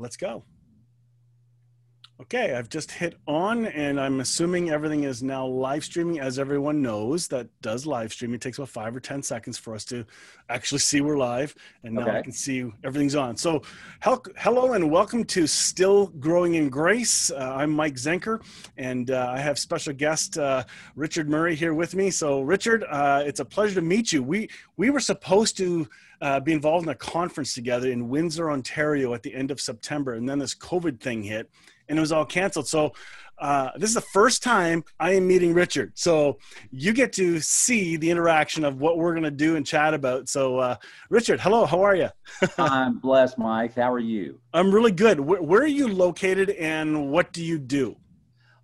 Let's go. Okay, I've just hit on and I'm assuming everything is now live streaming. As everyone knows, that does live stream. It takes about five or 10 seconds for us to actually see we're live. And now okay. I can see everything's on. So, hello and welcome to Still Growing in Grace. Uh, I'm Mike Zenker and uh, I have special guest uh, Richard Murray here with me. So, Richard, uh, it's a pleasure to meet you. We, we were supposed to uh, be involved in a conference together in Windsor, Ontario at the end of September. And then this COVID thing hit and it was all canceled. So uh, this is the first time I am meeting Richard. So you get to see the interaction of what we're going to do and chat about. So, uh, Richard, hello, how are you? I'm blessed, Mike. How are you? I'm really good. Where, where, are you located and what do you do?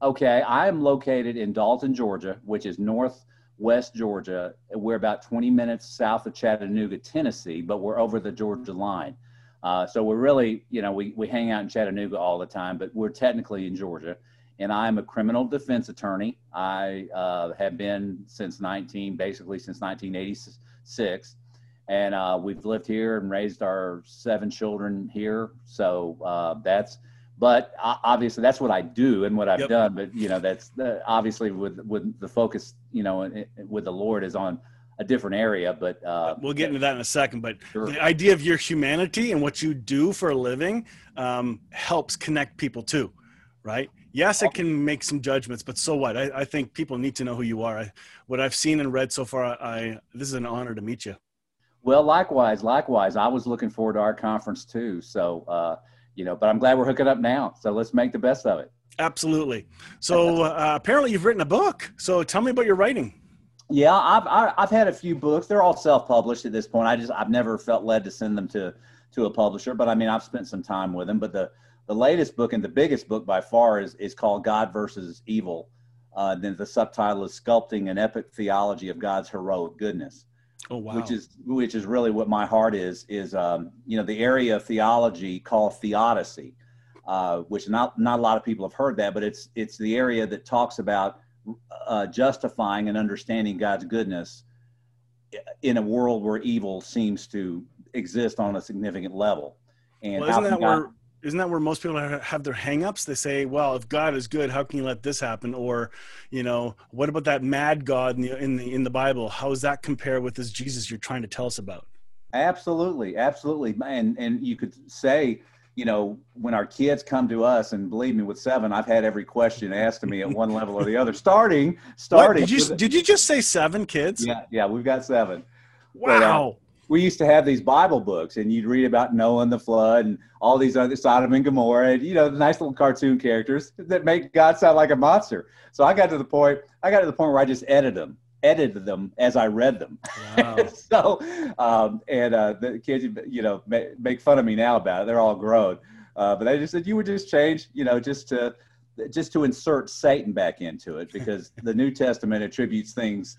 Okay, I am located in Dalton, Georgia, which is northwest Georgia. We're about 20 minutes south of Chattanooga, Tennessee, but we're over the Georgia line. Uh, so we're really, you know, we, we hang out in Chattanooga all the time, but we're technically in Georgia. And I'm a criminal defense attorney. I uh, have been since 19, basically since 1986. And uh, we've lived here and raised our seven children here. So uh, that's, but obviously that's what I do and what I've yep. done. But, you know, that's obviously with, with the focus, you know, with the Lord is on a different area, but uh, we'll get into that in a second. But sure. the idea of your humanity and what you do for a living um, helps connect people too, right? Yes, it can make some judgments, but so what? I, I think people need to know who you are. I, what I've seen and read so far, I this is an honor to meet you. Well, likewise, likewise. I was looking forward to our conference too. So, uh, you know, but I'm glad we're hooking up now. So let's make the best of it. Absolutely. So uh, apparently, you've written a book. So tell me about your writing. Yeah, I've I've had a few books. They're all self-published at this point. I just I've never felt led to send them to to a publisher, but I mean I've spent some time with them. But the the latest book and the biggest book by far is is called God versus Evil. Uh, then the subtitle is Sculpting an Epic Theology of God's Heroic Goodness. Oh wow! Which is which is really what my heart is is um, you know the area of theology called theodicy, uh, which not not a lot of people have heard that, but it's it's the area that talks about uh, justifying and understanding God's goodness in a world where evil seems to exist on a significant level. And well, isn't that God, where isn't that where most people have their hangups? They say, "Well, if God is good, how can you let this happen?" Or, you know, what about that mad God in the in the in the Bible? How does that compare with this Jesus you're trying to tell us about? Absolutely, absolutely, and and you could say you know, when our kids come to us, and believe me, with seven, I've had every question asked to me at one level or the other. Starting, starting. What? Did you did you just say seven kids? Yeah, yeah, we've got seven. Wow. But, uh, we used to have these Bible books, and you'd read about Noah and the flood, and all these other Sodom and Gomorrah, and you know, the nice little cartoon characters that make God sound like a monster. So I got to the point, I got to the point where I just edited them edited them as I read them. Wow. so, um, and uh, the kids, you know, make, make, fun of me now about it. They're all grown, uh, but they just said you would just change, you know, just to just to insert Satan back into it because the New Testament attributes things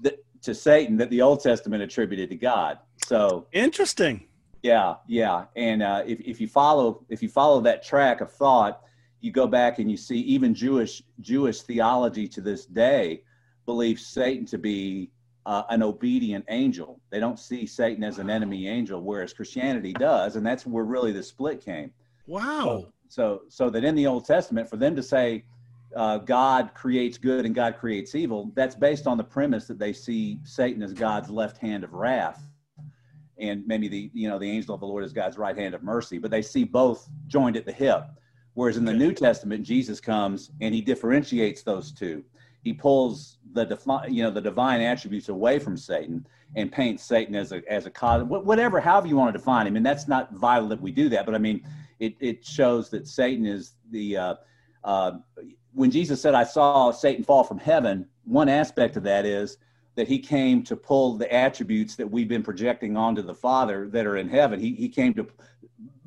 that, to Satan that the Old Testament attributed to God. So interesting. Yeah, yeah, and uh, if if you follow if you follow that track of thought, you go back and you see even Jewish Jewish theology to this day believe Satan to be uh, an obedient angel. They don't see Satan as an enemy angel, whereas Christianity does, and that's where really the split came. Wow. So, so, so that in the Old Testament, for them to say uh, God creates good and God creates evil, that's based on the premise that they see Satan as God's left hand of wrath, and maybe the you know the angel of the Lord is God's right hand of mercy. But they see both joined at the hip. Whereas in the New Testament, Jesus comes and he differentiates those two he pulls the defi- you know the divine attributes away from Satan and paint Satan as a as a cause whatever however you want to define him and that's not vital that we do that but I mean it it shows that Satan is the uh, uh, when Jesus said I saw Satan fall from heaven one aspect of that is that he came to pull the attributes that we've been projecting onto the Father that are in heaven. He he came to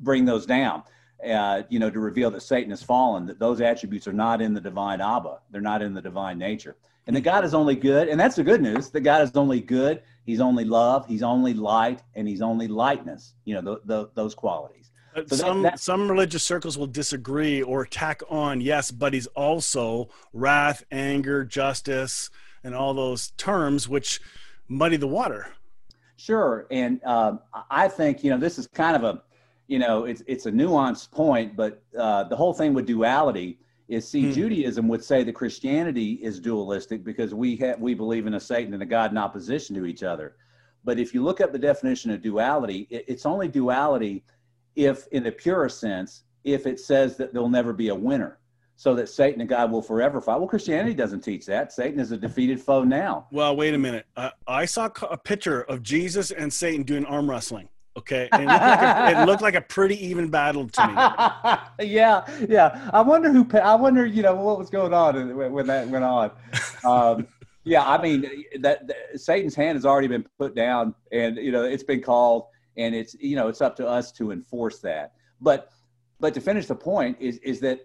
bring those down uh, you know, to reveal that Satan has fallen, that those attributes are not in the divine Abba. They're not in the divine nature. And that God is only good. And that's the good news. That God is only good. He's only love. He's only light. And he's only lightness, you know, the, the, those qualities. So some that, that, some religious circles will disagree or tack on yes, but he's also wrath, anger, justice, and all those terms which muddy the water. Sure, and um, I think you know this is kind of a you know, it's it's a nuanced point, but uh, the whole thing with duality is see, hmm. Judaism would say that Christianity is dualistic because we have we believe in a Satan and a God in opposition to each other. But if you look up the definition of duality, it, it's only duality if, in the purest sense, if it says that there'll never be a winner so that Satan and God will forever fight. Well, Christianity doesn't teach that. Satan is a defeated foe now. Well, wait a minute. Uh, I saw a picture of Jesus and Satan doing arm wrestling. Okay, it looked, like a, it looked like a pretty even battle to me. yeah, yeah. I wonder who. I wonder, you know, what was going on when that went on. Um, yeah, I mean, that, that, Satan's hand has already been put down, and you know, it's been called, and it's you know, it's up to us to enforce that. But, but to finish the point is is that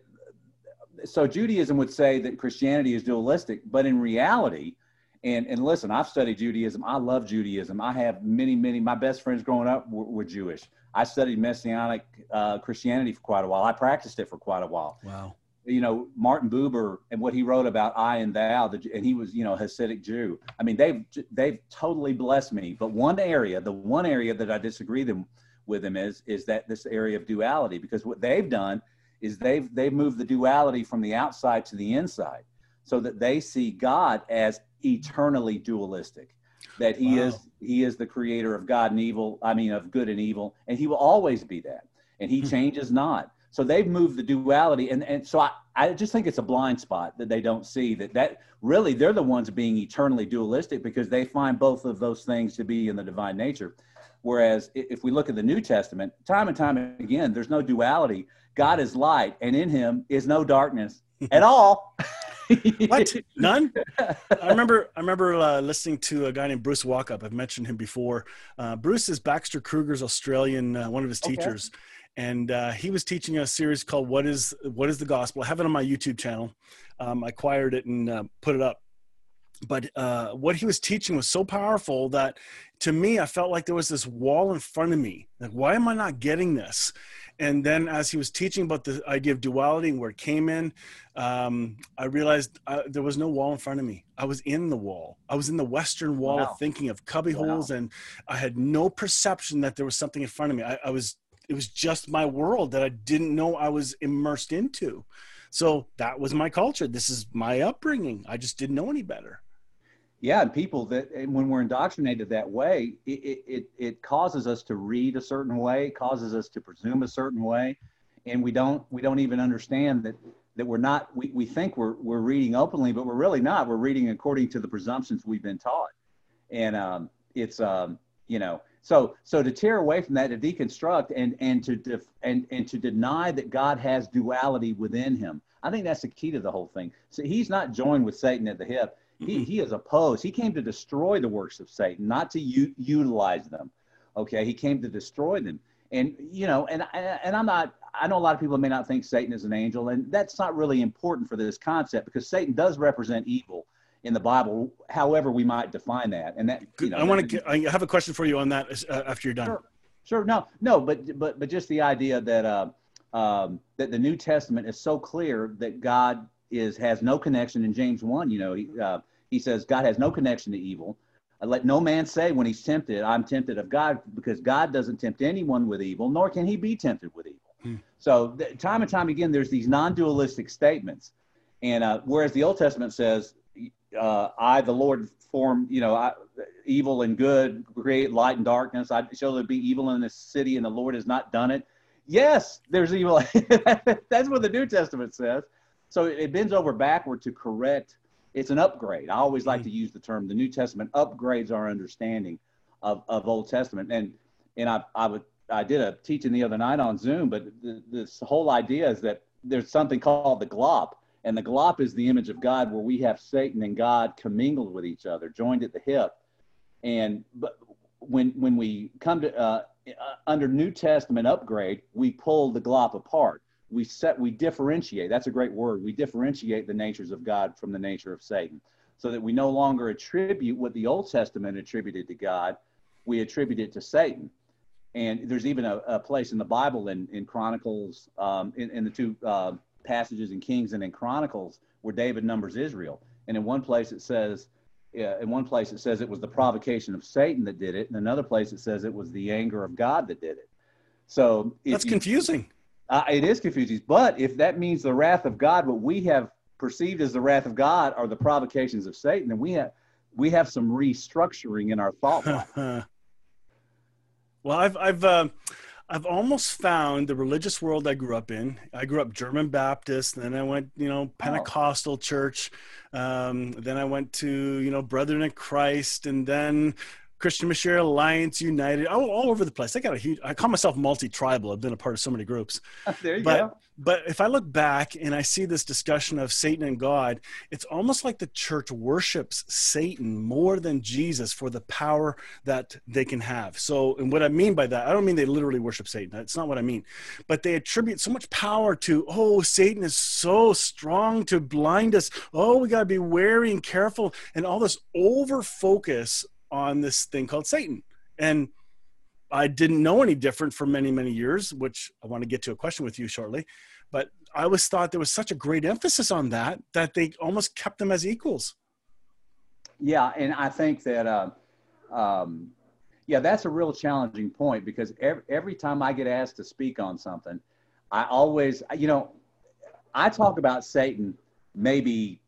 so Judaism would say that Christianity is dualistic, but in reality, and and listen, I've studied Judaism. I love Judaism. I have many, many. My best friends growing up were, were Jewish. I studied Messianic uh, Christianity for quite a while. I practiced it for quite a while. Wow. You know, Martin Buber and what he wrote about I and thou, the, and he was, you know, Hasidic Jew. I mean, they've they've totally blessed me. But one area, the one area that I disagree them with them is is that this area of duality, because what they've done is they've they've moved the duality from the outside to the inside, so that they see God as eternally dualistic that he wow. is he is the creator of god and evil i mean of good and evil and he will always be that and he hmm. changes not. So they've moved the duality and and so I, I just think it's a blind spot that they don't see that that really they're the ones being eternally dualistic because they find both of those things to be in the divine nature. Whereas if we look at the new testament time and time again there's no duality. God is light and in him is no darkness at all what? None? I remember. I remember uh, listening to a guy named Bruce Walkup. I've mentioned him before. Uh, Bruce is Baxter Kruger's Australian, uh, one of his teachers, okay. and uh, he was teaching a series called "What Is What Is the Gospel." I have it on my YouTube channel. Um, I acquired it and uh, put it up. But uh, what he was teaching was so powerful that, to me, I felt like there was this wall in front of me. Like, why am I not getting this? And then as he was teaching about the idea of duality and where it came in um, i realized I, uh, there was no wall in front of me. I was in the wall. I was in the western wall wow. thinking of cubby wow. holes and i had no perception that there was something in front of me. I, I was it was just my world that i didn't know i was immersed into. So that was my culture. This is my upbringing. I just didn't know any better yeah and people that and when we're indoctrinated that way it, it it causes us to read a certain way causes us to presume a certain way and we don't we don't even understand that that we're not we, we think we're we're reading openly but we're really not. We're reading according to the presumptions we've been taught. And um it's um you know so so to tear away from that to deconstruct and and to def, and and to deny that god has duality within him i think that's the key to the whole thing. So he's not joined with satan at the hip he, he is opposed. He came to destroy the works of Satan, not to u- utilize them. Okay, he came to destroy them. And you know, and and I'm not. I know a lot of people may not think Satan is an angel, and that's not really important for this concept because Satan does represent evil in the Bible. However, we might define that. And that you know, I want to. I have a question for you on that uh, after you're done. Sure. Sure. No. No. But but but just the idea that uh, um, that the New Testament is so clear that God is has no connection in James one. You know, he, uh, he says God has no connection to evil. Uh, let no man say when he's tempted, I'm tempted of God, because God doesn't tempt anyone with evil, nor can he be tempted with evil. Hmm. So th- time and time again, there's these non-dualistic statements, and uh, whereas the Old Testament says, uh, "I, the Lord, form you know I, evil and good, create light and darkness. I shall there be evil in this city, and the Lord has not done it." Yes, there's evil. That's what the New Testament says. So it bends over backward to correct. It's an upgrade. I always like to use the term the New Testament upgrades our understanding of, of Old Testament. And and I I would I did a teaching the other night on Zoom, but the, this whole idea is that there's something called the glop, and the glop is the image of God, where we have Satan and God commingled with each other, joined at the hip. And but when when we come to uh, uh, under New Testament upgrade, we pull the glop apart. We set, we differentiate. That's a great word. We differentiate the natures of God from the nature of Satan, so that we no longer attribute what the Old Testament attributed to God. We attribute it to Satan. And there's even a, a place in the Bible in, in Chronicles, um, in, in, the two uh, passages in Kings and in Chronicles, where David numbers Israel. And in one place it says, uh, in one place it says it was the provocation of Satan that did it. In another place it says it was the anger of God that did it. So that's you, confusing. Uh, it is confusing. But if that means the wrath of God, what we have perceived as the wrath of God are the provocations of Satan, then we have we have some restructuring in our thought. well, I've I've uh, I've almost found the religious world I grew up in. I grew up German Baptist, then I went, you know, Pentecostal oh. church. Um, then I went to, you know, Brethren in Christ, and then Christian Missionary Alliance, United, all, all over the place. I got a huge. I call myself multi-tribal. I've been a part of so many groups. there you but, go. But if I look back and I see this discussion of Satan and God, it's almost like the church worships Satan more than Jesus for the power that they can have. So, and what I mean by that, I don't mean they literally worship Satan. That's not what I mean. But they attribute so much power to, oh, Satan is so strong to blind us. Oh, we got to be wary and careful, and all this over focus on this thing called Satan. And I didn't know any different for many, many years, which I want to get to a question with you shortly. But I always thought there was such a great emphasis on that that they almost kept them as equals. Yeah, and I think that, uh, um, yeah, that's a real challenging point because every, every time I get asked to speak on something, I always, you know, I talk about Satan maybe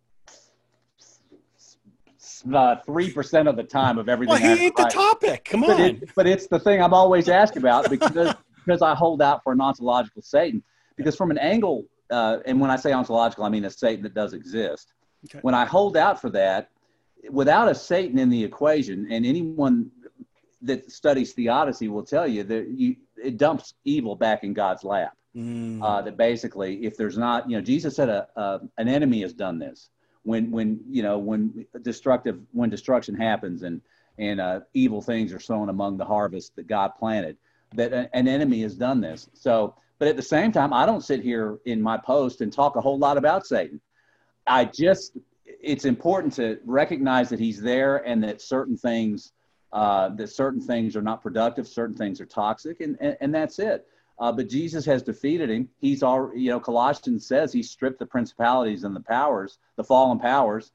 uh, three percent of the time of everything. Well, he ain't the topic. Come but on. It, but it's the thing I'm always asked about because because I hold out for an ontological Satan. Because from an angle, uh, and when I say ontological, I mean a Satan that does exist. Okay. When I hold out for that, without a Satan in the equation, and anyone that studies theodicy will tell you that you, it dumps evil back in God's lap. Mm. Uh, that basically, if there's not, you know, Jesus said a, a, an enemy has done this when when you know when destructive when destruction happens and and uh, evil things are sown among the harvest that God planted, that an enemy has done this. So, but at the same time, I don't sit here in my post and talk a whole lot about Satan. I just it's important to recognize that he's there and that certain things uh, that certain things are not productive, certain things are toxic, and and, and that's it. Uh, but Jesus has defeated him. He's all, you know, Colossians says he stripped the principalities and the powers, the fallen powers.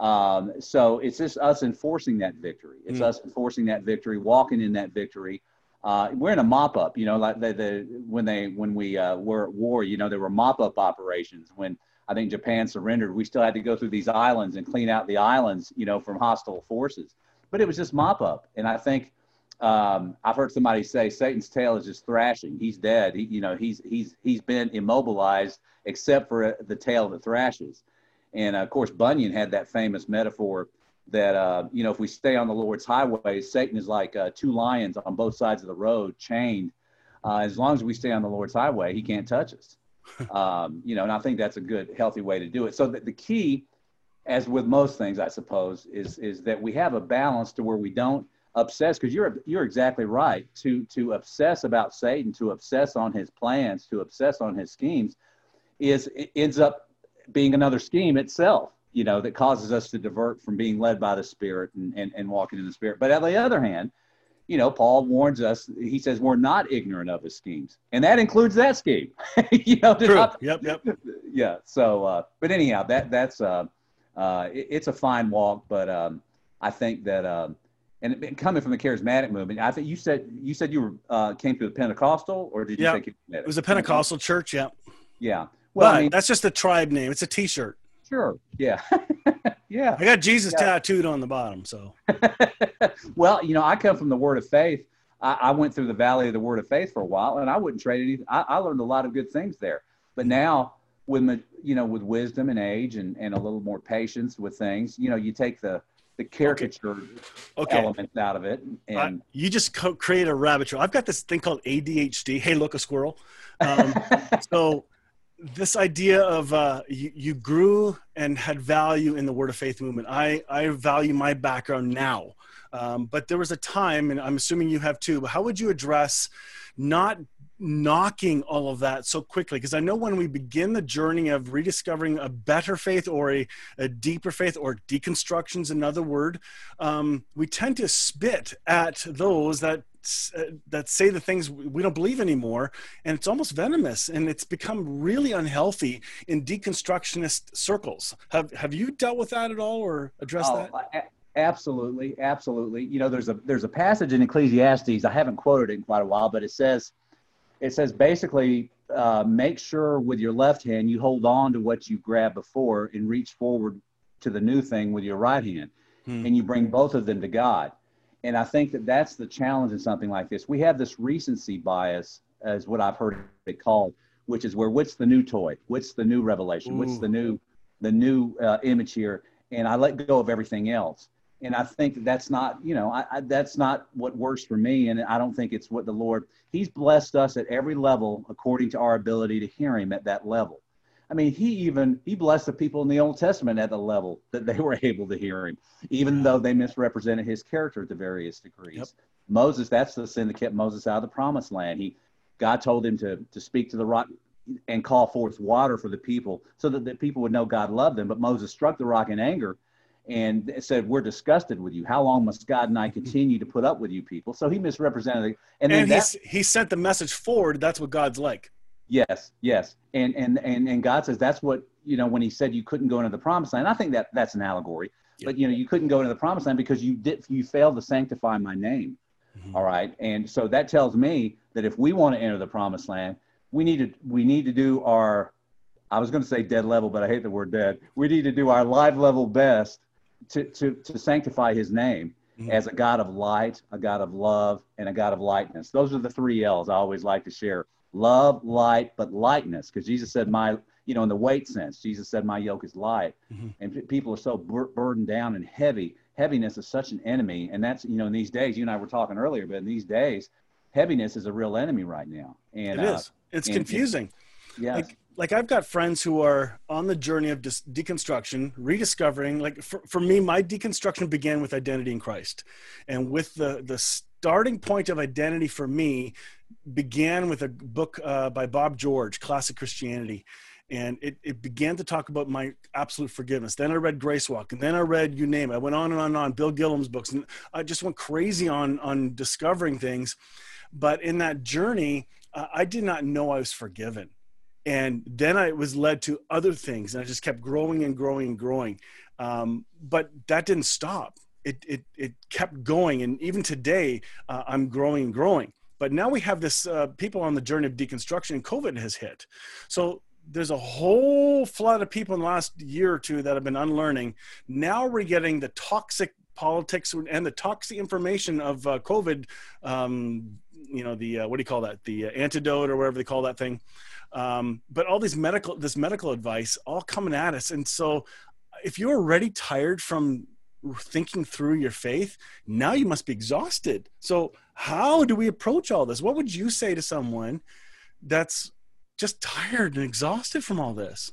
Um, so it's just us enforcing that victory. It's mm. us enforcing that victory, walking in that victory. Uh, we're in a mop up, you know, like the, the when they when we uh, were at war, you know, there were mop up operations. When I think Japan surrendered, we still had to go through these islands and clean out the islands, you know, from hostile forces. But it was just mop up, and I think um, I've heard somebody say Satan's tail is just thrashing. He's dead. He, you know, he's he's he's been immobilized except for the tail that thrashes. And uh, of course, Bunyan had that famous metaphor that uh, you know, if we stay on the Lord's highway, Satan is like uh, two lions on both sides of the road, chained. Uh, as long as we stay on the Lord's highway, he can't touch us. um, you know, and I think that's a good, healthy way to do it. So the, the key, as with most things, I suppose, is is that we have a balance to where we don't obsess because you're you're exactly right to to obsess about Satan, to obsess on his plans, to obsess on his schemes, is ends up being another scheme itself. You know that causes us to divert from being led by the Spirit and, and, and walking in the Spirit. But on the other hand, you know, Paul warns us. He says we're not ignorant of his schemes, and that includes that scheme. you know, True. Not, yep, yep. Yeah. So, uh, but anyhow, that that's uh, uh, it, it's a fine walk, but um, I think that um, and coming from the charismatic movement, I think you said you said you were uh, came through the Pentecostal, or did you yeah, it was a Pentecostal church? Yeah. Yeah. Well, I mean, that's just a tribe name. It's a T-shirt. Sure. Yeah. yeah. I got Jesus yeah. tattooed on the bottom. So. well, you know, I come from the Word of Faith. I, I, went through the Valley of the Word of Faith for a while, and I wouldn't trade anything. I, I learned a lot of good things there. But now, with my you know, with wisdom and age, and and a little more patience with things, you know, you take the the caricature okay. elements out of it. And uh, you just co- create a rabbit trail. I've got this thing called ADHD. Hey, look, a squirrel. Um, so this idea of uh, you, you, grew and had value in the Word of Faith movement. I, I value my background now. Um, but there was a time, and I'm assuming you have too. But how would you address not knocking all of that so quickly because i know when we begin the journey of rediscovering a better faith or a, a deeper faith or deconstruction is another word um, we tend to spit at those that uh, that say the things we don't believe anymore and it's almost venomous and it's become really unhealthy in deconstructionist circles. Have have you dealt with that at all or addressed oh, that? absolutely absolutely. You know there's a there's a passage in ecclesiastes i haven't quoted it in quite a while but it says it says basically uh, make sure with your left hand you hold on to what you grabbed before and reach forward to the new thing with your right hand. Hmm. and you bring both of them to god. And i think that that's the challenge in something like this. We have this recency bias as what i've heard it called which is where what's the new toy? What's the new revelation? Ooh. what's the new the new uh, image here? And i let go of everything else and I think that's not, you know, I, I, that's not what works for me, and I don't think it's what the Lord. He's blessed us at every level according to our ability to hear Him at that level. I mean, He even He blessed the people in the Old Testament at the level that they were able to hear Him, even though they misrepresented His character to various degrees. Yep. Moses, that's the sin that kept Moses out of the Promised Land. He, God told him to to speak to the rock and call forth water for the people, so that the people would know God loved them. But Moses struck the rock in anger and said, "We're disgusted with you. How long must God and I continue to put up with you people?" So he misrepresented, and, and that, he sent the message forward. That's what God's like. Yes, yes, and and and and God says that's what you know when He said you couldn't go into the promised land. I think that that's an allegory, but you know you couldn't go into the promised land because you did you failed to sanctify my name. Mm-hmm. All right, and so that tells me that if we want to enter the promised land, we need to we need to do our I was going to say dead level, but I hate the word dead. We need to do our live level best to, to, to sanctify his name mm-hmm. as a God of light, a God of love, and a God of lightness. Those are the three L's I always like to share love, light, but lightness. Because Jesus said, My, you know, in the weight sense, Jesus said, My yoke is light. Mm-hmm. And p- people are so bur- burdened down and heavy. Heaviness is such an enemy. And that's, you know, in these days, you and I were talking earlier, but in these days, heaviness is a real enemy right now. And it is. Uh, it's and, confusing. Yeah. Like, like I've got friends who are on the journey of dis- deconstruction, rediscovering. Like for, for me, my deconstruction began with identity in Christ, and with the the starting point of identity for me began with a book uh, by Bob George, Classic Christianity, and it, it began to talk about my absolute forgiveness. Then I read Grace Walk, and then I read you name it. I went on and on and on. Bill Gillham's books, and I just went crazy on on discovering things. But in that journey, uh, I did not know I was forgiven and then I was led to other things, and I just kept growing and growing and growing. Um, but that didn't stop. It it it kept going, and even today, uh, I'm growing and growing. But now we have this uh, people on the journey of deconstruction, and COVID has hit. So there's a whole flood of people in the last year or two that have been unlearning. Now we're getting the toxic politics and the toxic information of uh, COVID. Um, you know the uh, what do you call that? The uh, antidote or whatever they call that thing. Um, but all these medical this medical advice all coming at us. And so if you're already tired from thinking through your faith now you must be exhausted. So how do we approach all this? What would you say to someone that's just tired and exhausted from all this?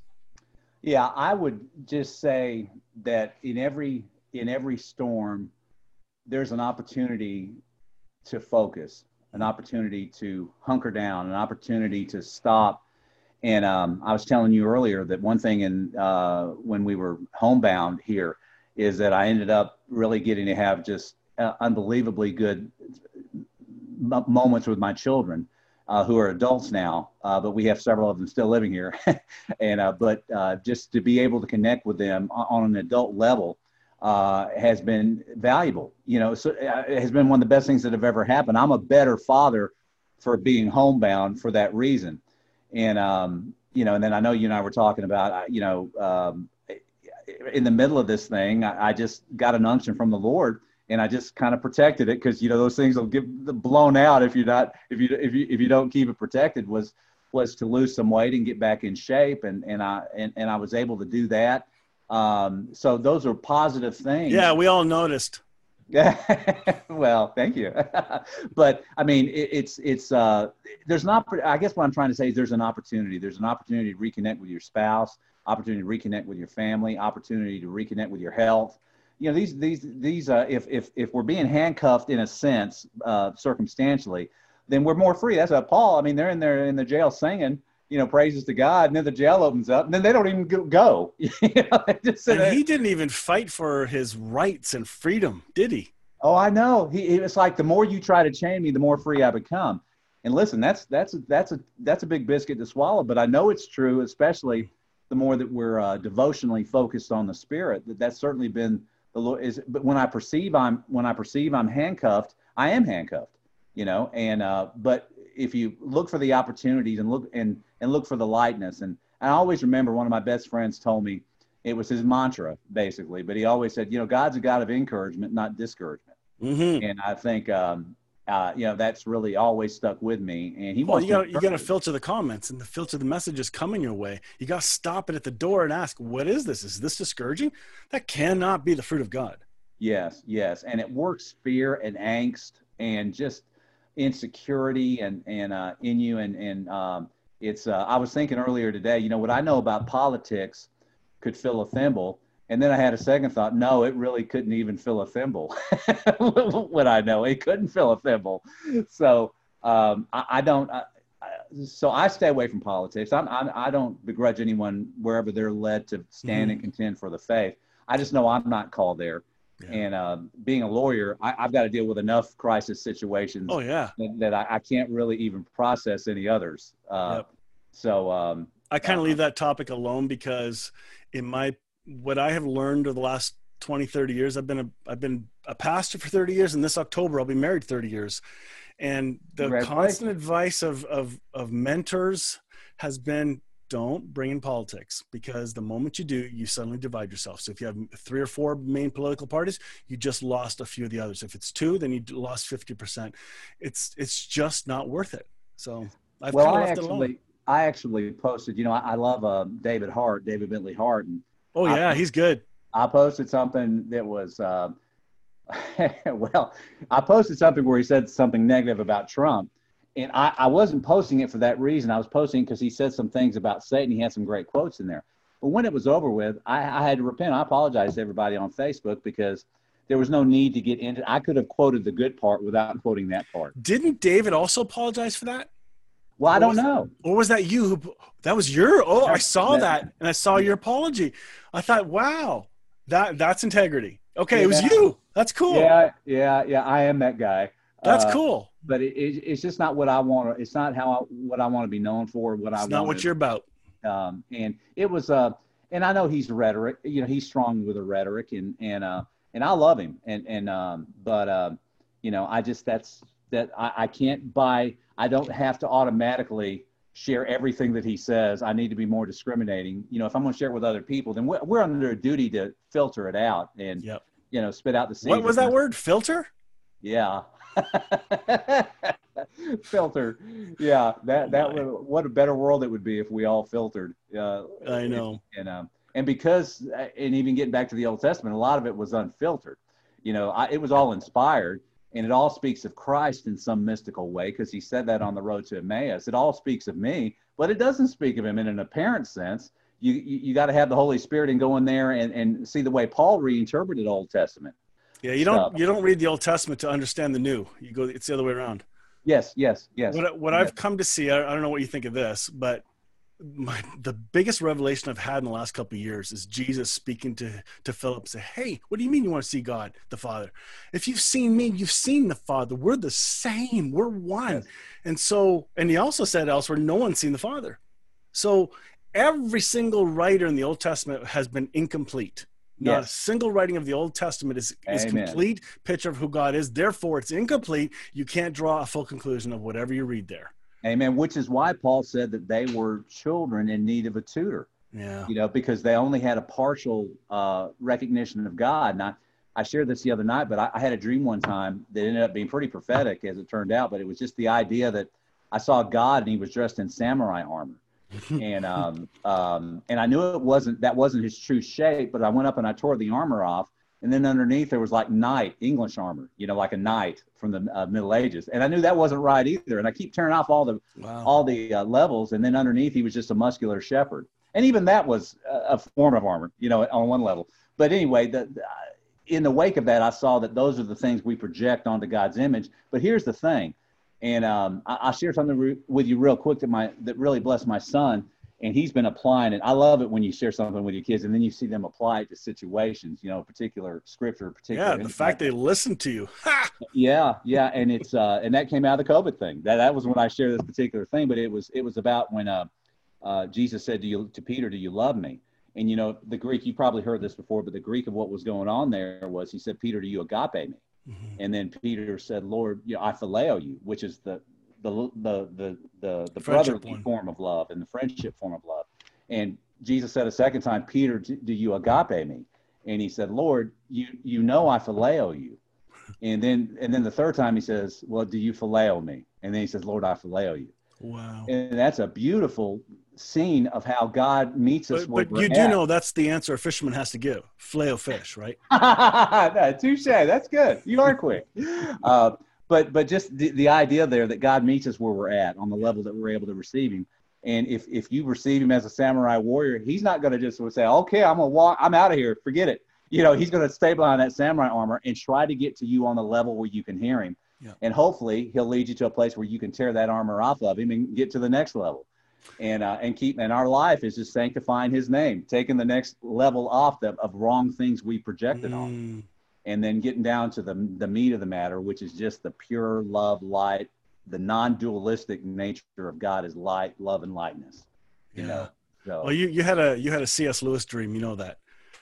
Yeah i would just say that in every in every storm there's an opportunity to focus an opportunity to hunker down an opportunity to stop and um, I was telling you earlier that one thing in uh, when we were homebound here is that I ended up really getting to have just uh, unbelievably good m- moments with my children, uh, who are adults now, uh, but we have several of them still living here. and uh, but uh, just to be able to connect with them on an adult level has been valuable. You know, so it has been one of the best things that have ever happened. I'm a better father for being homebound for that reason and um, you know, and then I know you and I were talking about, you know, um, in the middle of this thing, I, I, just got an unction from the Lord, and I just kind of protected it because you know those things will get blown out if you're not if you if you if you don't keep it protected. Was was to lose some weight and get back in shape, and and I and, and I was able to do that. Um, so those are positive things. Yeah, we all noticed. Yeah. well, thank you. but I mean, it, it's it's uh, there's not. I guess what I'm trying to say is there's an opportunity. There's an opportunity to reconnect with your spouse, opportunity to reconnect with your family, opportunity to reconnect with your health. you know these these these uh, if if if we're being handcuffed in a sense uh, circumstantially, then we're more free. That's what Paul. I mean, they're in there in the jail singing, you know, praises to God, and then the jail opens up, and then they don't even go. you know, just, and he didn't even fight for his rights and freedom, did he? Oh, I know. He it's like the more you try to chain me, the more free I become. And listen, that's that's a, that's a that's a big biscuit to swallow, but I know it's true, especially the more that we're uh, devotionally focused on the Spirit. That that's certainly been the Lord is, but when I perceive I'm when I perceive I'm handcuffed, I am handcuffed, you know. And uh, but if you look for the opportunities and look and and look for the lightness, and I always remember one of my best friends told me it was his mantra basically, but he always said, you know, God's a God of encouragement, not discouragement. Mm-hmm. And I think um, uh, you know that's really always stuck with me. And he well, you got you got to filter the comments and the filter the messages coming your way. You got to stop it at the door and ask, "What is this? Is this discouraging? That cannot be the fruit of God." Yes, yes, and it works fear and angst and just insecurity and and uh, in you and and um, it's. Uh, I was thinking earlier today. You know what I know about politics could fill a thimble and then I had a second thought. No, it really couldn't even fill a thimble. what I know, it couldn't fill a thimble. So um, I, I, don't. I, so I stay away from politics. I'm, I'm, I do not begrudge anyone wherever they're led to stand mm-hmm. and contend for the faith. I just know I'm not called there. Yeah. And uh, being a lawyer, I, have got to deal with enough crisis situations. Oh yeah, that, that I, I, can't really even process any others. Uh, yep. So um, I kind of uh, leave that topic alone because, in my what I have learned over the last 20, 30 years, I've been a, I've been a pastor for 30 years and this October I'll be married 30 years. And the constant advice of, of, of mentors has been don't bring in politics because the moment you do, you suddenly divide yourself. So if you have three or four main political parties, you just lost a few of the others. If it's two, then you lost 50%. It's, it's just not worth it. So I've well, I actually, I actually posted, you know, I, I love uh, David Hart, David Bentley Hart, and Oh yeah, I, he's good. I posted something that was uh, well, I posted something where he said something negative about Trump, and I, I wasn't posting it for that reason. I was posting because he said some things about Satan. He had some great quotes in there. But when it was over with, I, I had to repent. I apologized to everybody on Facebook because there was no need to get into. I could have quoted the good part without quoting that part. Didn't David also apologize for that? Well, I don't know. Or was that you who? That was your. Oh, I saw that, and I saw your apology. I thought, wow, that that's integrity. Okay, yeah. it was you. That's cool. Yeah, yeah, yeah. I am that guy. That's uh, cool. But it, it, it's just not what I want. It's not how I, what I want to be known for. What it's I not what you're about. Um, and it was uh, and I know he's rhetoric. You know, he's strong with a rhetoric, and and uh, and I love him. And and um, but uh, you know, I just that's that I, I can't buy. I don't have to automatically share everything that he says. I need to be more discriminating. You know, if I'm going to share it with other people, then we're, we're under a duty to filter it out and yep. you know spit out the. What was that word? Filter? Yeah. filter. Yeah, that that would what a better world it would be if we all filtered. Uh, I know. And um, and because uh, and even getting back to the Old Testament, a lot of it was unfiltered. You know, I, it was all inspired and it all speaks of Christ in some mystical way because he said that on the road to Emmaus. It all speaks of me, but it doesn't speak of him in an apparent sense. You you, you got to have the Holy Spirit and go in there and, and see the way Paul reinterpreted Old Testament. Yeah, you don't you don't read the Old Testament to understand the New. You go it's the other way around. Yes, yes, yes. What what yes. I've come to see, I, I don't know what you think of this, but my, the biggest revelation I've had in the last couple of years is Jesus speaking to to Philip, say, "Hey, what do you mean you want to see God, the Father? If you've seen me, you've seen the Father. We're the same. We're one." Yes. And so, and he also said elsewhere, "No one's seen the Father." So every single writer in the Old Testament has been incomplete. Not yes. a single writing of the Old Testament is, is complete picture of who God is. Therefore, it's incomplete. You can't draw a full conclusion of whatever you read there. Amen. Which is why Paul said that they were children in need of a tutor. Yeah. You know, because they only had a partial uh, recognition of God. And I, I shared this the other night, but I, I, had a dream one time that ended up being pretty prophetic as it turned out. But it was just the idea that I saw God and he was dressed in samurai armor. And um, um, and I knew it wasn't that wasn't his true shape, but I went up and I tore the armor off, and then underneath there was like knight English armor, you know, like a knight from the uh, Middle Ages, and I knew that wasn't right either. And I keep turning off all the wow. all the uh, levels, and then underneath he was just a muscular shepherd, and even that was a, a, form of armor, you know, on one level. But anyway, the, the in the wake of that, I saw that those are the things we project onto God's image. But here's the thing, and um, I, will share something re- with you real quick that my that really blessed my son, and he's been applying it. I love it when you share something with your kids, and then you see them apply it to situations, you know, particular scripture, particular. Yeah, the fact they listen to you. yeah, yeah, and it's uh, and that came out of the COVID thing. That that was when I shared this particular thing, but it was it was about when uh, uh, Jesus said to you to Peter, "Do you love me?" And you know, the Greek, you probably heard this before, but the Greek of what was going on there was he said, Peter, do you agape me? Mm-hmm. And then Peter said, Lord, you know, I phileo you, which is the the the the the, the brotherly one. form of love and the friendship form of love. And Jesus said a second time, Peter, do you agape me? And he said, Lord, you you know I phileo you. And then and then the third time he says, Well, do you phileo me? And then he says, Lord, I phileo you. Wow. And that's a beautiful scene of how God meets us. But, but you do know that's the answer a fisherman has to give: flail fish, right? Touche. That's good. You are quick. Uh, but but just the, the idea there that God meets us where we're at on the level that we're able to receive Him. And if if you receive Him as a samurai warrior, He's not going to just say, "Okay, I'm gonna walk. I'm out of here. Forget it." You know, He's going to stay behind that samurai armor and try to get to you on the level where you can hear Him. Yeah. And hopefully, He'll lead you to a place where you can tear that armor off of Him and get to the next level and uh, and keep and our life is just sanctifying his name taking the next level off the, of wrong things we projected mm. on and then getting down to the the meat of the matter which is just the pure love light the non-dualistic nature of god is light love and lightness you yeah. know so. well you you had a you had a cs lewis dream you know that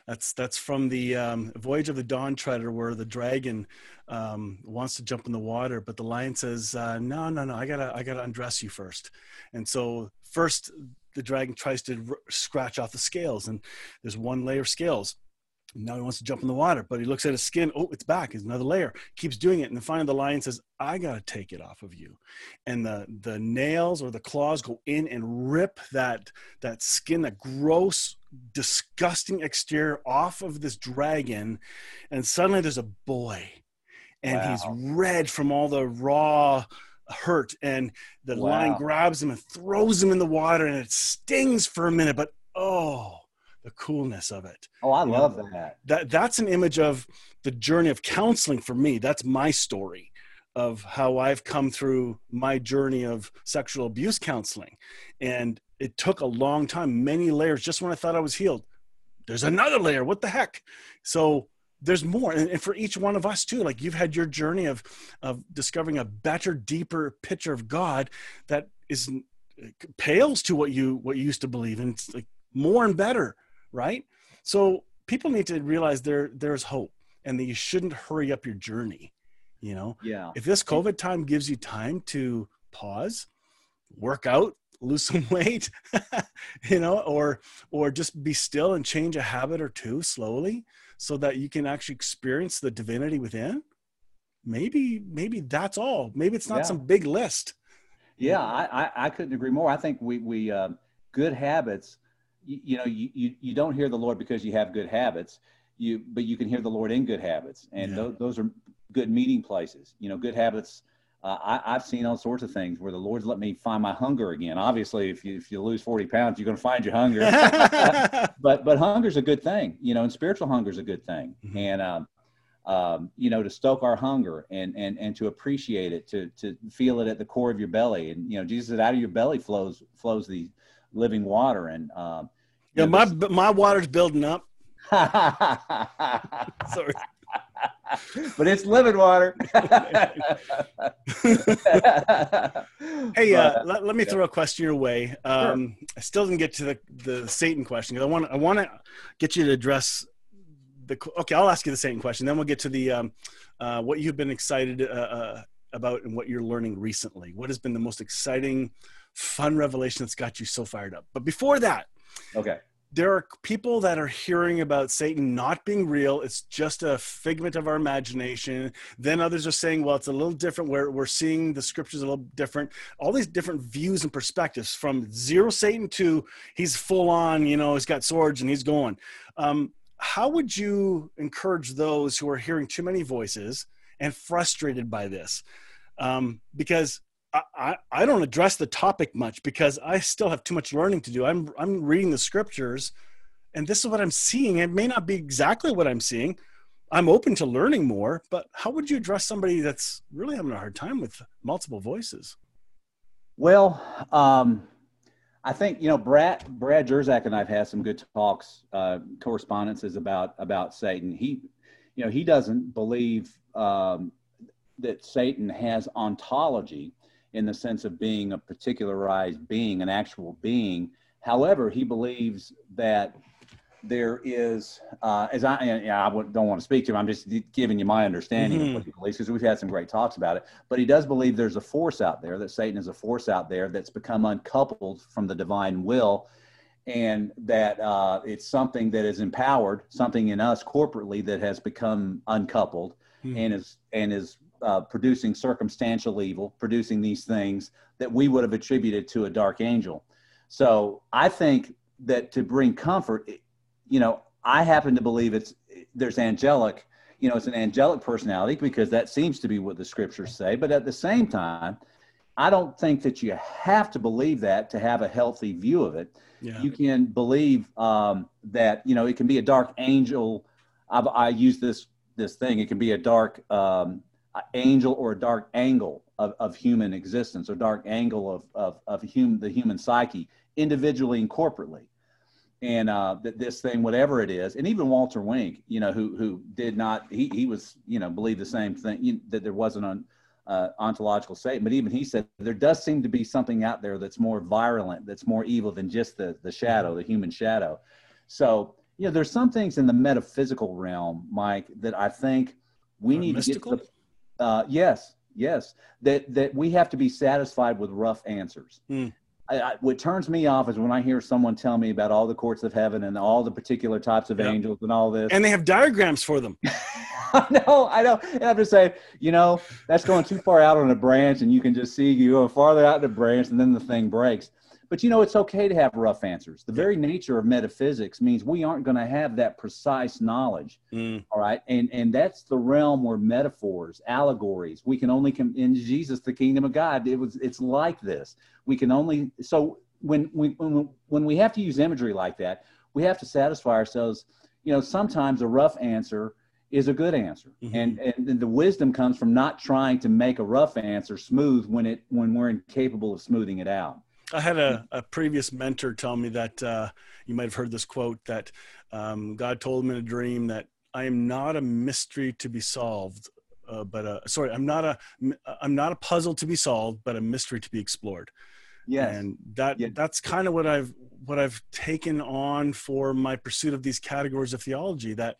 that's that's from the um, Voyage of the Dawn Treader, where the dragon um, wants to jump in the water, but the lion says, uh, "No, no, no! I gotta, I gotta undress you first. And so first, the dragon tries to r- scratch off the scales, and there's one layer of scales. Now he wants to jump in the water, but he looks at his skin. Oh, it's back. It's another layer. Keeps doing it, and then finally the lion says, "I gotta take it off of you," and the the nails or the claws go in and rip that that skin, that gross, disgusting exterior off of this dragon, and suddenly there's a boy, and wow. he's red from all the raw hurt, and the wow. lion grabs him and throws him in the water, and it stings for a minute, but oh the coolness of it. Oh, I you love know, that. That that's an image of the journey of counseling for me. That's my story of how I've come through my journey of sexual abuse counseling. And it took a long time, many layers just when I thought I was healed. There's another layer. What the heck? So there's more and, and for each one of us too like you've had your journey of of discovering a better deeper picture of god that is pales to what you what you used to believe and it's like more and better right? So people need to realize there there's hope and that you shouldn't hurry up your journey. You know, yeah. If this COVID time gives you time to pause, work out, lose some weight, you know, or or just be still and change a habit or two slowly so that you can actually experience the divinity within. Maybe maybe that's all. Maybe it's not yeah. some big list. Yeah, I, I, I couldn't agree more. I think we we uh, good habits you, you know you, you you don't hear the lord because you have good habits you but you can hear the lord in good habits and yeah. those, those are good meeting places you know good habits uh, I, have seen all sorts of things where the Lord's let me find my hunger again. Obviously, if you if you lose forty pounds, you're going to find your hunger. but but hunger is a good thing, you know, and spiritual hunger is a good thing. Mm-hmm. And um, um, you know, to stoke our hunger and and and to appreciate it, to to feel it at the core of your belly. And you know, Jesus said, "Out of your belly flows flows the living water. And um, yeah, my my water's building up. Sorry. but it's living water. hey, uh, let, let, me throw a question your way. Um, sure. I still didn't get to the, the Satan question because I want I want to get you to address the. Okay, I'll ask you the Satan question. Then we'll get to the um, uh, what you've been excited uh, uh about and what you're learning recently. What has been the most exciting fun revelation that's got you so fired up. But before that, okay. There are people that are hearing about Satan not being real. It's just a figment of our imagination. Then others are saying, well, it's a little different. Where we're seeing the scriptures a little different. All these different views and perspectives from zero Satan to he's full on, you know, he's got swords and he's going. Um, how would you encourage those who are hearing too many voices and frustrated by this? Um, because I, I don't address the topic much because I still have too much learning to do. I'm I'm reading the scriptures, and this is what I'm seeing. It may not be exactly what I'm seeing. I'm open to learning more, but how would you address somebody that's really having a hard time with multiple voices? Well, um, I think you know Brad Brad Jersak and I've had some good talks, uh, correspondences about about Satan. He, you know, he doesn't believe um, that Satan has ontology in the sense of being a particularized being, an actual being. However, he believes that there is, uh, as I, I don't want to speak to him, I'm just giving you my understanding mm-hmm. of what he believes because we've had some great talks about it. But he does believe there's a force out there, that Satan is a force out there that's become uncoupled from the divine will, and that uh, it's something that is empowered, something in us corporately that has become uncoupled mm-hmm. and is and is uh, producing circumstantial evil, producing these things that we would have attributed to a dark angel. So I think that to bring comfort, you know, I happen to believe it's there's angelic, you know, it's an angelic personality because that seems to be what the scriptures say. But at the same time, I don't think that you have to believe that to have a healthy view of it. Yeah. You can believe um, that you know it can be a dark angel. I've, I use this this thing. It can be a dark um, angel or a dark angle of, of human existence, or dark angle of of, of human the human psyche, individually and corporately and uh, that this thing, whatever it is, and even Walter Wink, you know, who who did not, he he was, you know, believe the same thing you, that there wasn't an uh, ontological state, but even he said there does seem to be something out there that's more virulent, that's more evil than just the the shadow, the human shadow. So you know, there's some things in the metaphysical realm, Mike, that I think we need mystical? to get. The, uh, yes, yes, that that we have to be satisfied with rough answers. Mm. I, I, what turns me off is when I hear someone tell me about all the courts of heaven and all the particular types of angels and all this. And they have diagrams for them. I know, I know. And I'm just saying, you know, that's going too far out on a branch, and you can just see you go farther out the branch, and then the thing breaks. But you know, it's okay to have rough answers. The very nature of metaphysics means we aren't going to have that precise knowledge. Mm. All right. And and that's the realm where metaphors, allegories, we can only come in Jesus, the kingdom of God. It was it's like this. We can only so when we when, when we have to use imagery like that, we have to satisfy ourselves. You know, sometimes a rough answer is a good answer mm-hmm. and, and the wisdom comes from not trying to make a rough answer smooth when it when we're incapable of smoothing it out I had a, a previous mentor tell me that uh, you might have heard this quote that um, God told him in a dream that I am not a mystery to be solved, uh, but a, sorry, I'm not a I'm not a puzzle to be solved, but a mystery to be explored. Yeah, and that yeah. that's kind of what I've what I've taken on for my pursuit of these categories of theology. That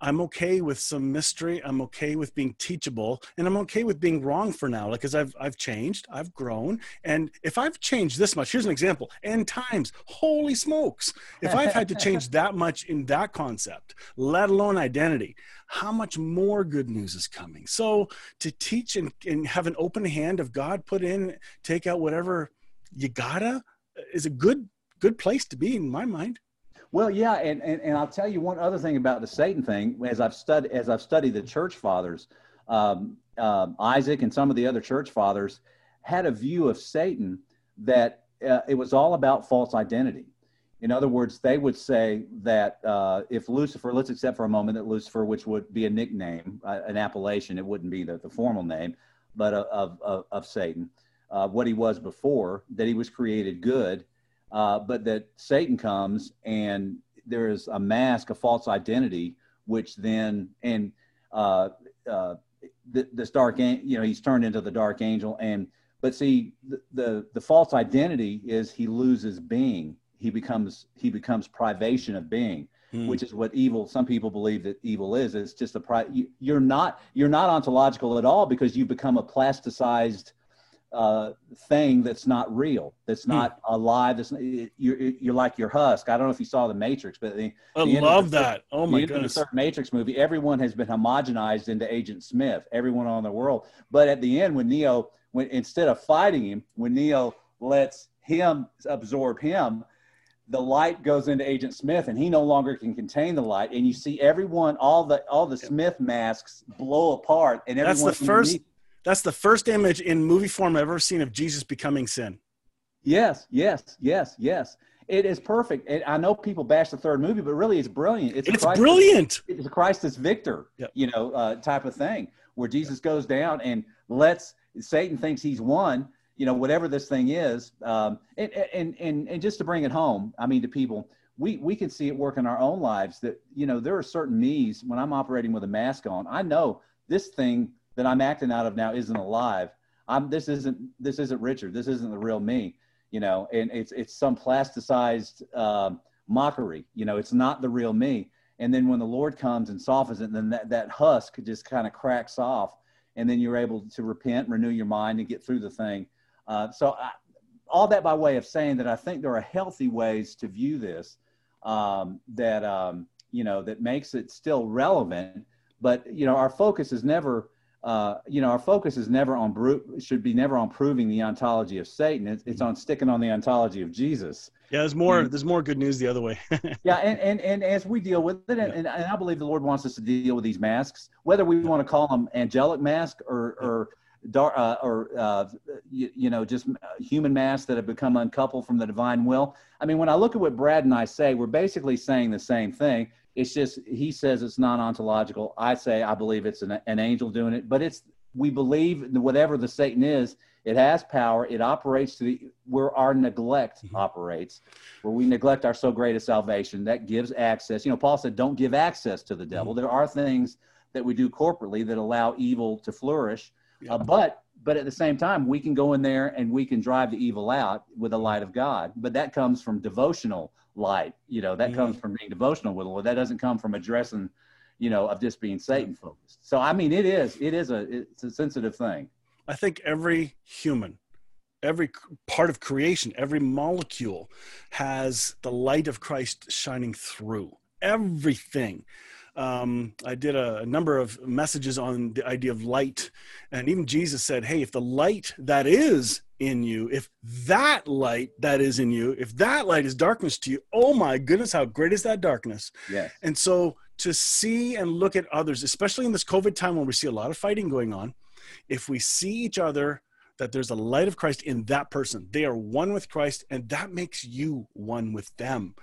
I'm okay with some mystery. I'm okay with being teachable, and I'm okay with being wrong for now. Like, cause I've I've changed, I've grown, and if I've changed this much, here's an example. End times, holy smokes! If I've had to change that much in that concept, let alone identity, how much more good news is coming? So to teach and, and have an open hand of God put in, take out whatever you gotta, is a good good place to be in my mind. Well, yeah, and, and, and I'll tell you one other thing about the Satan thing. As I've studied as I've studied the church fathers, um, uh, Isaac and some of the other church fathers had a view of Satan that uh, it was all about false identity. In other words, they would say that uh, if Lucifer, let's accept for a moment that Lucifer, which would be a nickname, uh, an appellation, it wouldn't be the, the formal name, but of, of, of Satan, uh, what he was before, that he was created good uh, but that Satan comes and there is a mask, a false identity, which then and uh, uh, the, this dark, you know, he's turned into the dark angel. And but see, the, the the false identity is he loses being. He becomes he becomes privation of being. Hmm. which is what evil some people believe that evil is it's just a pri- you're not you're not ontological at all because you become a plasticized uh, thing that's not real, that's hmm. not hmm. alive. That's you're you're like your husk. I don't know if you saw the Matrix, but the, I the love that. oh my goodness! The Matrix movie, everyone has been homogenized into Agent Smith. Everyone on the world, but at the end, when Neo, when instead of fighting him, when Neo lets him absorb him, the light goes into Agent Smith, and he no longer can contain the light. And you see everyone, all the all the Smith masks blow apart, and everyone. That's the first. That's the first image in movie form I've ever seen of Jesus becoming sin. Yes, yes, yes, yes. it is perfect. And I know people bash the third movie, but really, it's brilliant. It's, it's brilliant. It's a Christ as victor, yep. you know, uh, type of thing, where Jesus goes down and lets Satan thinks he's won, you know, whatever this thing is. Um, and, and and and just to bring it home, I mean, to people, we we can see it work in our own lives. That you know, there are certain me's when I'm operating with a mask on. I know this thing that I'm acting out of now isn't alive. I'm this isn't this isn't Richard. This isn't the real me you know, and it's it's some plasticized uh, mockery. You know, it's not the real me. And then when the Lord comes and softens it, then that, that husk just kind of cracks off, and then you're able to repent, renew your mind, and get through the thing. Uh, so I, all that by way of saying that I think there are healthy ways to view this um, that um, you know that makes it still relevant. But you know, our focus is never uh, you know, our focus is never on should be never on proving the ontology of Satan. It's, it's on sticking on the ontology of Jesus. Yeah, there's more. And, there's more good news the other way. yeah, and, and and as we deal with it, and, yeah. and, and, I believe the Lord wants us to deal with these masks, whether we want to call them angelic mask or or dark uh, or uh, you, you, know just human masks that have become uncoupled from the divine will. I mean, when I look at what Brad and I say, we're basically saying the same thing. It's just he says it's non-ontological. I say I believe it's an, an angel doing it, but it's we believe whatever the Satan is, it has power. It operates to the where our neglect mm-hmm. operates, where we neglect our so great a salvation. That gives access. You know, Paul said, "Don't give access to the devil." Mm-hmm. There are things that we do corporately that allow evil to flourish, yeah. uh, but but at the same time, we can go in there and we can drive the evil out with the light of God. But that comes from devotional light. You know, that mm-hmm. comes from being devotional with the Lord. That doesn't come from addressing, you know, of just being Satan focused. So I mean, it is it is a it's a sensitive thing. I think every human, every part of creation, every molecule has the light of Christ shining through everything. Um, I did a, a, number of messages on the idea of light, and even Jesus said, "Hey, if the light that is in you, if that light that is in you, if that light is darkness to you, oh my goodness, how great is that darkness? Yes. And so to see and look at others, especially in this COVID time when we see a lot of fighting going on, if we see each other that there's a light of Christ in that person, they are one with Christ, and that makes you one with them.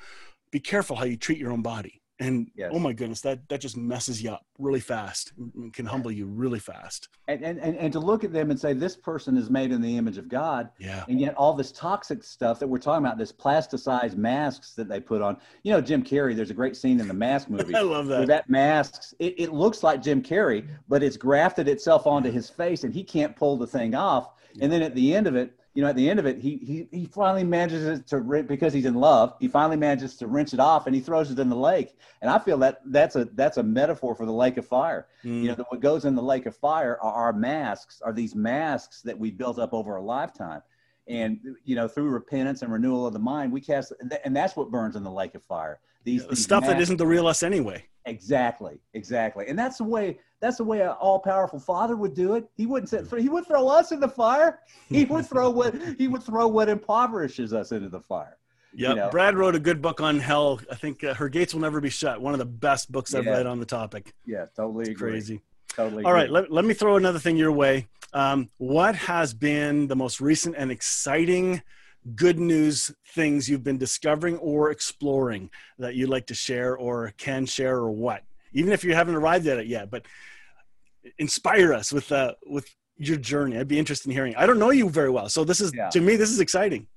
Be careful how you treat your own body and oh yes. oh my goodness that that just messes you up really fast and can humble you really fast. And, and and to look at them and say this person is made in the image of god yeah. and yet all this toxic stuff that we're talking about this plasticized masks that they put on. You know jim carrey there's a great scene in the mask movie i love that. that masks it, it looks like jim carrey but it's grafted itself onto his face and he can't pull the thing off. And then at the end of it you know, at the end of it, he he he finally manages to because he's in love. He finally manages to wrench it off, and he throws it in the lake. And I feel that that's a that's a metaphor for the lake of fire. Mm. You know, what goes in the lake of fire are our masks, are these masks that we built up over a lifetime. And you know, through repentance and renewal of the mind, we cast, and that's what burns in the lake of fire. These, yeah, the these stuff masks, that isn't the real us anyway. Exactly, exactly, and that's the way that's the way an all-powerful father would do it. He wouldn't set, he would throw us in the fire. He would throw what he would throw what impoverishes us into the fire. Yeah, you know? Brad wrote a good book on hell. I think uh, her gates will never be shut. One of the best books I've yeah. read on the topic. Yeah, totally crazy. Totally. All right, let, let me throw another thing your way. Um, what has been the most recent and exciting good news things you've been discovering or exploring that you'd like to share or can share or what? Even if you haven't arrived at it yet. But inspire us with uh, with your journey. I'd be interested in hearing. I don't know you very well, so this is yeah. to me this is exciting.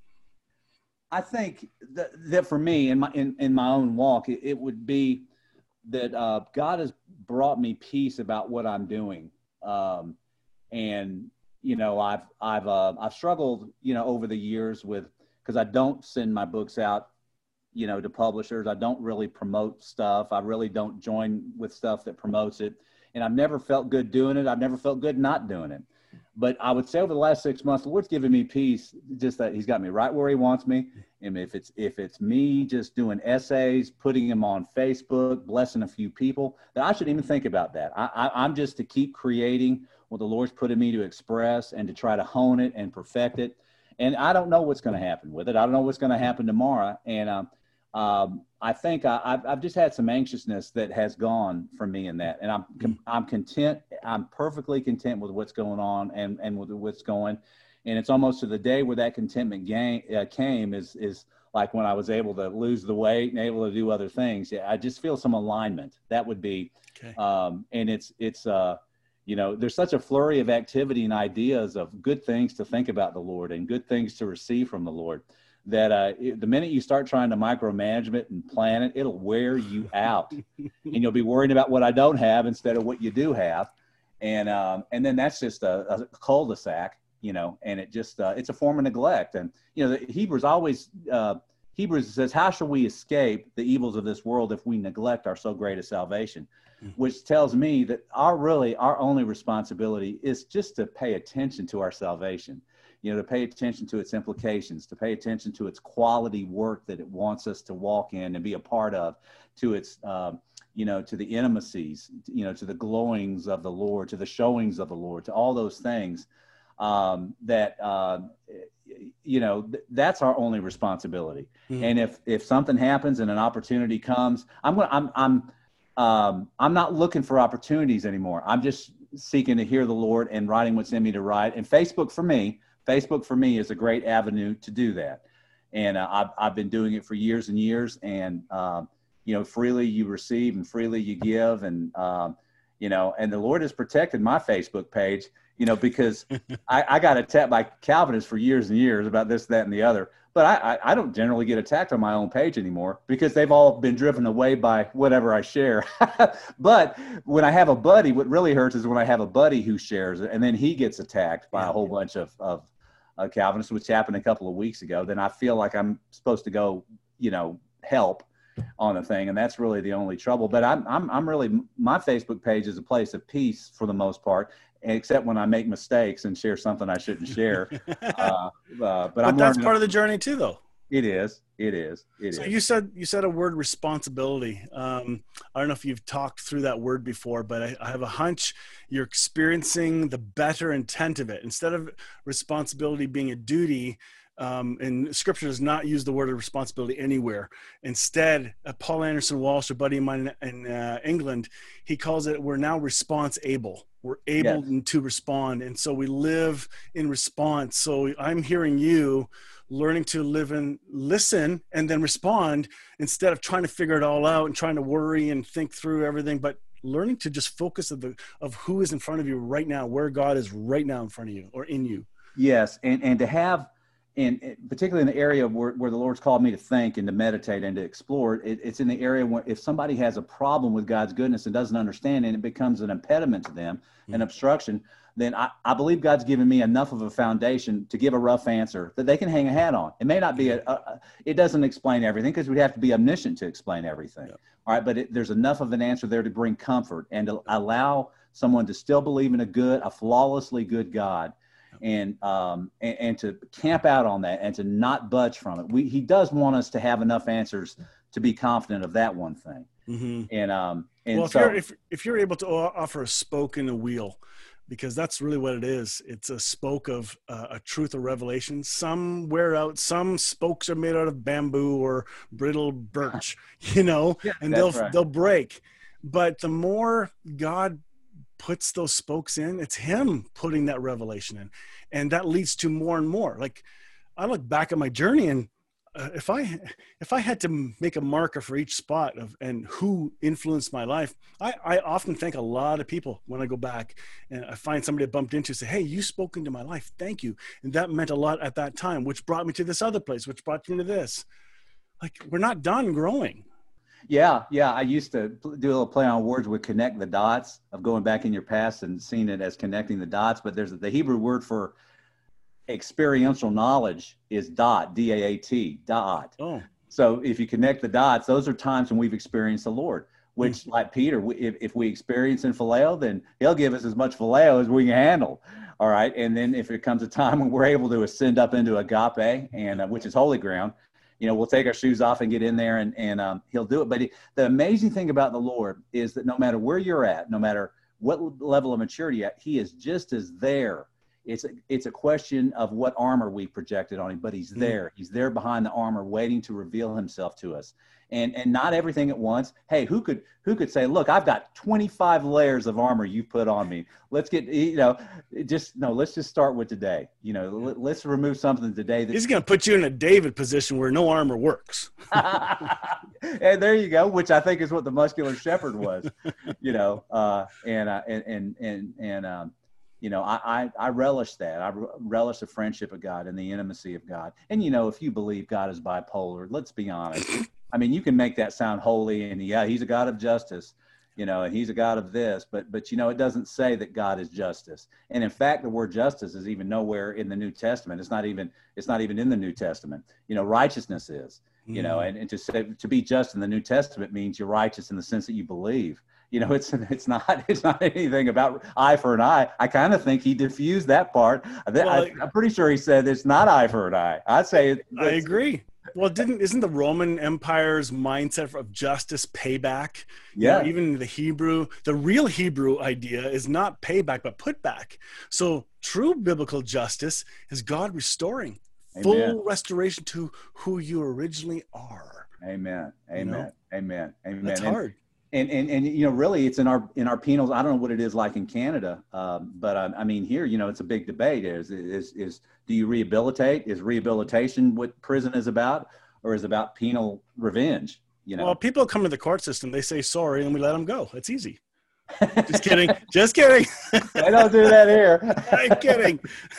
I think that, that for me in my in, in my own walk, it, it would be that uh, God has brought me peace about what I'm doing, um, and you know I've I've uh, I've struggled you know over the years with because I don't send my books out you know, to publishers. I don't really promote stuff. I really don't join with stuff that promotes it. And I've never felt good doing it. I've never felt good not doing it. But I would say over the last six months, the Lord's given me peace, just that He's got me right where He wants me. And if it's if it's me just doing essays, putting them on Facebook, blessing a few people, that I should even think about that. I, I, I'm just to keep creating what the Lord's put in me to express and to try to hone it and perfect it. And I don't know what's going to happen with it. I don't know what's going to happen tomorrow. And um, um, I think I, have I've just had some anxiousness that has gone from me in that, and I'm I'm content. I'm perfectly content with what's going on and and with what's going, and it's almost to the day where that contentment gain, uh, came is is like when I was able to lose the weight and able to do other things. Yeah, I just feel some alignment. That would be, okay. um, and it's it's uh, you know, there's such a flurry of activity and ideas of good things to think about the Lord and good things to receive from the Lord. That uh, the minute you start trying to micromanage it and plan it, it'll wear you out, and you'll be worrying about what I don't have instead of what you do have, and um, and then that's just a, a cul-de-sac you know, and it just uh, it's a form of neglect. And you know, the Hebrews always uh, Hebrews says, "How shall we escape the evils of this world if we neglect our so great a salvation?" Mm-hmm. Which tells me that our really our only responsibility is just to pay attention to our salvation. You know, to pay attention to its implications, to pay attention to its quality work that it wants us to walk in and be a part of, to its uh, you know, to the intimacies, you know, to the glowings of the Lord, to the showings of the Lord, to all those things um, that uh, you know th- that's our only responsibility. Mm-hmm. And if if something happens and an opportunity comes, I'm gonna, I'm I'm um, I'm not looking for opportunities anymore. I'm just seeking to hear the Lord and writing what's in me to write. And Facebook for me, Facebook for me is a great avenue to do that. And uh, I've, I've been doing it for years and years. And, um, you know, freely you receive and freely you give. And, um, you know, and the Lord has protected my Facebook page you know, because I, I, got attacked by Calvinists for years and years about this, that, and the other. But I, I, I, don't generally get attacked on my own page anymore because they've all been driven away by whatever I share. but when I have a buddy, what really hurts is when I have a buddy who shares it and then he gets attacked by a whole bunch of, of uh, Calvinists, which happened a couple of weeks ago. Then I feel like I'm supposed to go, you know, help on the thing, and that's really the only trouble. But I'm, I'm, I'm really my Facebook page is a place of peace for the most part, except when I make mistakes and share something I shouldn't share. uh, uh, but, but that's part of the journey too, though. It is. It is. It so is. you said you said a word responsibility. Um, I don't know if you've talked through that word before, but I, I have a hunch you're experiencing the better intent of it. Instead of responsibility being a duty, um, and scripture does not use the word of responsibility anywhere. Instead, uh, Paul Anderson Walsh, a buddy of mine in uh, England, he calls it we're now response able. We're able yes. to respond. And so we live in response. So I'm hearing you learning to live and listen and then respond instead of trying to figure it all out and trying to worry and think through everything, but learning to just focus of the of who is in front of you right now, where God is right now in front of you or in you. Yes, and and to have and particularly in the area where, where the Lord's called me to think and to meditate and to explore, it, it's in the area where if somebody has a problem with God's goodness and doesn't understand and it becomes an impediment to them, mm-hmm. an obstruction, then I, I believe God's given me enough of a foundation to give a rough answer that they can hang a hat on. It may not be a, a it doesn't explain everything because we'd have to be omniscient to explain everything. Yeah. All right, but it, there's enough of an answer there to bring comfort and to allow someone to still believe in a good, a flawlessly good God and um, and, and, to camp out on that and to not budge from it. We, he does want us to have enough answers to be confident of that one thing. Mm-hmm. And um, and well, if so, you're if, if you're able to offer a spoke in a wheel, because that's really what it is. It's a spoke of uh, a truth or revelation. Some wear out. Some spokes are made out of bamboo or brittle birch, you know, yeah, and they'll right. they'll break. But the more God puts those spokes in it's him putting that revelation in. And that leads to more and more. Like i look back at my journey and uh, if i if i had to make a marker for each spot of and who influenced my life i i often thank a lot of people when i go back and i find somebody i bumped into say hey you spoke into my life. Thank you. And that meant a lot at that time which brought me to this other place which brought me to this. Like we're not done growing yeah, yeah. I used to do a little play on words with connect the dots of going back in your past and seeing it as connecting the dots. But there's the Hebrew word for experiential knowledge is dot, D A A T, dot. Oh. So if you connect the dots, those are times when we've experienced the Lord. Which, mm-hmm. like Peter, we, if, if we experience in phileo, then He'll give us as much phileo as we can handle. All right, and then if it comes a time when we're able to ascend up into agape, and uh, which is holy ground, you know, we'll take our shoes off and get in there and, and um, he'll do it. But he, the amazing thing about the Lord is that no matter where you're at, no matter what level of maturity at, he is just as there It's a, it's a question of what armor we projected on him, but he's mm-hmm. there. He's there behind the armor, waiting to reveal himself to us. And and not everything at once. Hey, who could who could say, look, I've got 25 layers of armor you put on me. Let's get you know, just no. Let's just start with today. You know, let, us remove something today. That, He's going to put you in a David position where no armor works. and there you go, which I think is what the muscular shepherd was. You know, uh, and uh, and and and and um, you know, I, I, I relish that. I relish the friendship of God and the intimacy of God. And, you know, if you believe God is bipolar, let's be honest. I mean, you can make that sound holy and yeah, he's a God of justice, you know, and he's a God of this, but, but, you know, it doesn't say that God is justice. And in fact, the word justice is even nowhere in the New Testament. It's not even, it's not even in the New Testament. You know, righteousness is, you know, mm. and, and to say, to be just in the New Testament means you're righteous in the sense that you believe you know it's it's not it's not anything about eye for an eye. I kind of think he diffused that part. Well, I, am pretty sure he said it's not eye for an eye. I'd say it, i agree. Well didn't isn't the roman empire's mindset of justice payback? Yeah you know, even the hebrew the real hebrew idea is not payback but putback. So true biblical justice is god restoring Amen. full restoration to who you originally are. Amen. Amen you know? amen. Amen. That's hard and, and and you know really it's in our in our penals. I don't know what it is like in canada um, but I, I, mean here you know it's a big debate is, is is do you rehabilitate? Is rehabilitation what prison is about or is about penal revenge you know? Well people come to the court system they say sorry and we let them go. It's easy just kidding. Just kidding. I don't do that here. I'm kidding.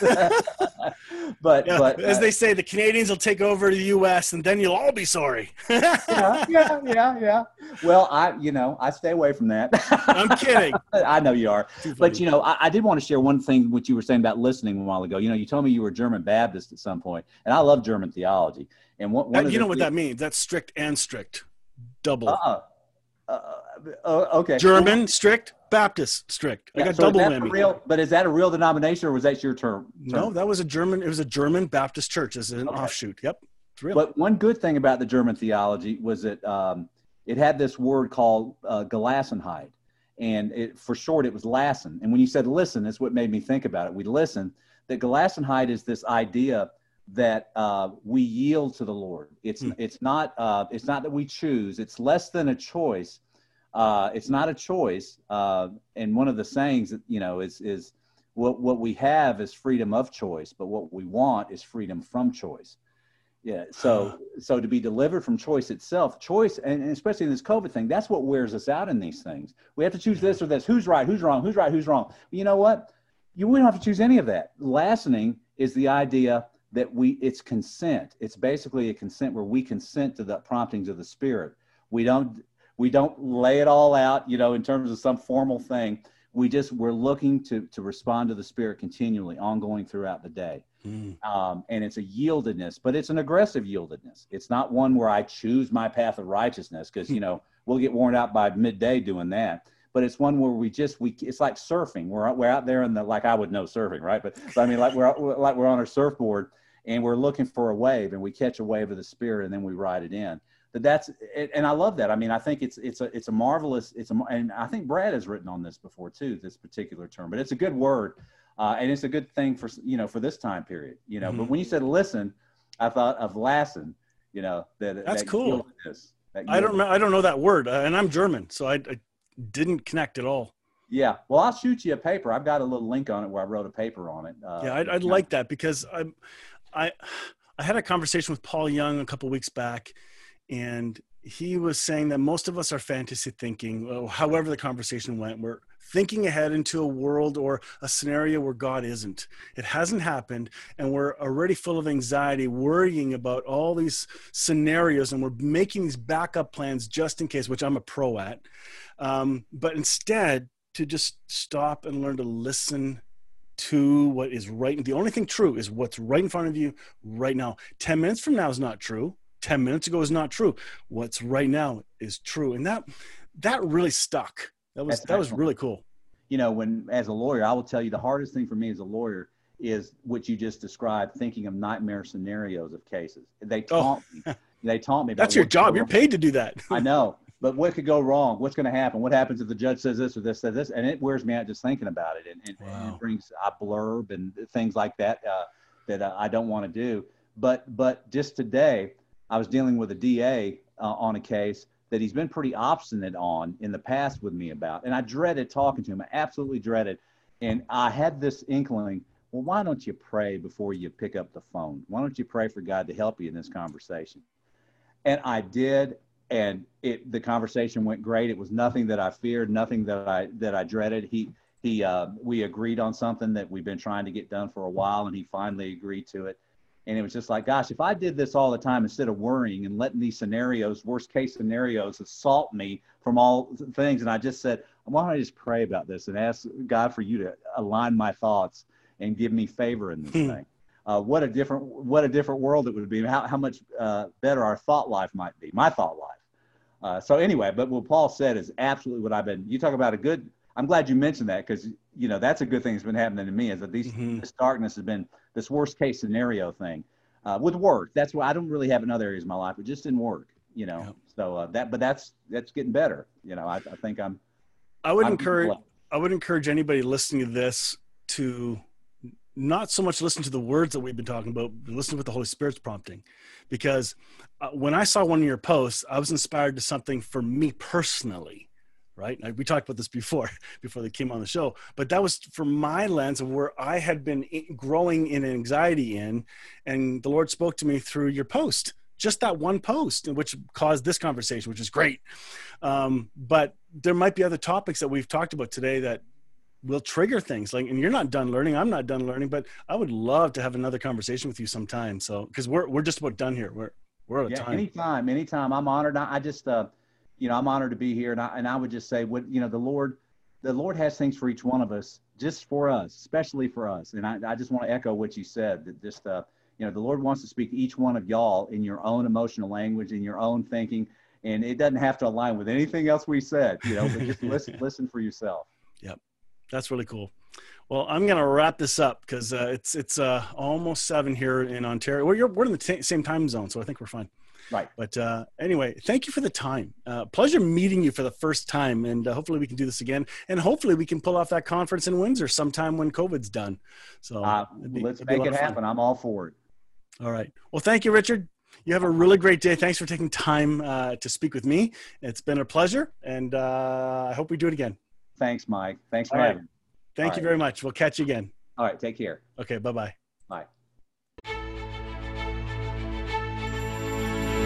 but yeah, but as uh, they say, the Canadians will take over the U.S. and then you'll all be sorry. yeah, yeah, yeah, yeah. Well, I you know I stay away from that. I'm kidding. I know you are, but you know I, I, did want to share one thing which you were saying about listening a while ago. You know, you told me you were German Baptist at some point, and I love German theology. And what you know what that means? That's strict and strict, double. Uh-uh. Uh, uh, okay. German strict, Baptist strict. I got so double whammy. Real, but is that a real denomination, or was that your term, term? No, that was a German. It was a German Baptist church as an okay. offshoot. Yep, it's real. But one good thing about the German theology was that um, it had this word called uh, Gelassenheit, and it, for short, it was Lassen. And when you said listen, that's what made me think about it. We listen. That Gelassenheit is this idea that uh, we yield to the Lord. It's hmm. it's not uh, it's not that we choose. It's less than a choice. Uh, it's not a choice. Uh, and one of the sayings that you know is is what what we have is freedom of choice, but what we want is freedom from choice. Yeah. So so to be delivered from choice itself, choice, and especially in this COVID thing, that's what wears us out in these things. We have to choose this or this. Who's right? Who's wrong? Who's right? Who's wrong? You know what? You we don't have to choose any of that. Lassening is the idea that we it's consent it's basically a consent where we consent to the promptings of the spirit we don't we don't lay it all out you know in terms of some formal thing. We just we're looking to to respond to the spirit continually ongoing throughout the day. Mm. um, and it's a yieldedness but it's an aggressive yieldedness. It's not one where i choose my path of righteousness because you know we'll get worn out by midday doing that. But it's one where we just we it's like surfing. We're, we're out there in the like i would know surfing right? But, but i mean like we're like we're on our surfboard and we're looking for a wave and we catch a wave of the spirit and then we ride it in that that's and i love that i mean i think it's it's a it's a marvelous it's a and i think brad has written on this before too this particular term but it's a good word uh, and it's a good thing for you know for this time period you know mm-hmm. but when you said listen i thought of lassen you know that that's that cool that i don't know i don't know that word uh, and i'm german so I, I didn't connect at all yeah. Well, I'll shoot you a paper. I've got a little link on it where I wrote a paper on it. Uh, yeah, I'd, I'd like that because I'm, I I had a conversation with Paul Young a couple weeks back, and he was saying that most of us are fantasy thinking. However, the conversation went, we're thinking ahead into a world or a scenario where God isn't. It hasn't happened, and we're already full of anxiety, worrying about all these scenarios, and we're making these backup plans just in case, which I'm a pro at. Um, but instead, to just stop and learn to listen to what is right. The only thing true is what's right in front of you right now. 10 minutes from now is not true. 10 minutes ago is not true. What's right now is true. And that that really stuck. That was That's that was really cool. You know, when as a lawyer, I will tell you the hardest thing for me as a lawyer is what you just described, thinking of nightmare scenarios of cases. They oh. taught oh. me. They taught me. That's your job. You're paid to do that. I know. but what could go wrong? What's going to happen? What happens if the judge says this or this says this? And it wears me out just thinking about it, and, and, wow. and it brings a blurb and things like that uh, that I don't want to do. But but just today, I was dealing with a DA uh, on a case that he's been pretty obstinate on in the past with me about, and I dreaded talking to him. I absolutely dreaded, and I had this inkling. Well, why don't you pray before you pick up the phone? Why don't you pray for God to help you in this conversation? And I did, and it the conversation went great. It was nothing that I feared, nothing that I that I dreaded. He he uh, we agreed on something that we've been trying to get done for a while, and he finally agreed to it. And it was just like, gosh, if I did this all the time instead of worrying and letting these scenarios, worst case scenarios, assault me from all things, and I just said, why don't I just pray about this and ask God for you to align my thoughts and give me favor in this hmm. thing? Uh, what a different what a different world it would be. How how much uh, better our thought life might be. My thought life. Uh, so anyway, but what Paul said is absolutely what I've been. You talk about a good. I'm glad you mentioned that because you know that's a good thing that's been happening to me is that these mm-hmm. this darkness has been this worst case scenario thing uh, with work. That's why I don't really have in other areas of my life. It just didn't work, you know. Yep. So uh, that, but that's that's getting better. You know, I, I think I'm. I would I'm encourage. I would encourage anybody listening to this to not so much listen to the words that we've been talking about, but listen to what the Holy Spirit's prompting. Because uh, when I saw one of your posts, I was inspired to something for me personally, right? we talked about this before, before they came on the show, but that was from my lens of where I had been growing in anxiety in, and the Lord spoke to me through your post. Just that one post, which caused this conversation, which is great. Um, but there might be other topics that we've talked about today that will trigger things like and you're not done learning i'm not done learning but i would love to have another conversation with you sometime so because we're, we're just about done here we're we're out of yeah, time anytime anytime i'm honored i, I just uh you know i'm honored to be here and i and i would just say what you know the lord the lord has things for each one of us just for us especially for us and i, I just want to echo what you said that just uh you know the lord wants to speak to each one of y'all in your own emotional language in your own thinking and it doesn't have to align with anything else we said you know but just listen listen for yourself yep that's really cool. Well, I'm going to wrap this up because uh, it's it's uh, almost seven here in Ontario. We're, we're in the t- same time zone, so I think we're fine. Right. But uh, anyway, thank you for the time. Uh, pleasure meeting you for the first time, and uh, hopefully we can do this again. And hopefully we can pull off that conference in Windsor sometime when COVID's done. So uh, be, let's make it happen. I'm all for it. All right. Well, thank you, Richard. You have a really great day. Thanks for taking time uh, to speak with me. It's been a pleasure, and uh, I hope we do it again. Thanks, Mike. Thanks for having me. Thank All you right. very much. We'll catch you again. All right. Take care. Okay. Bye-bye. Bye.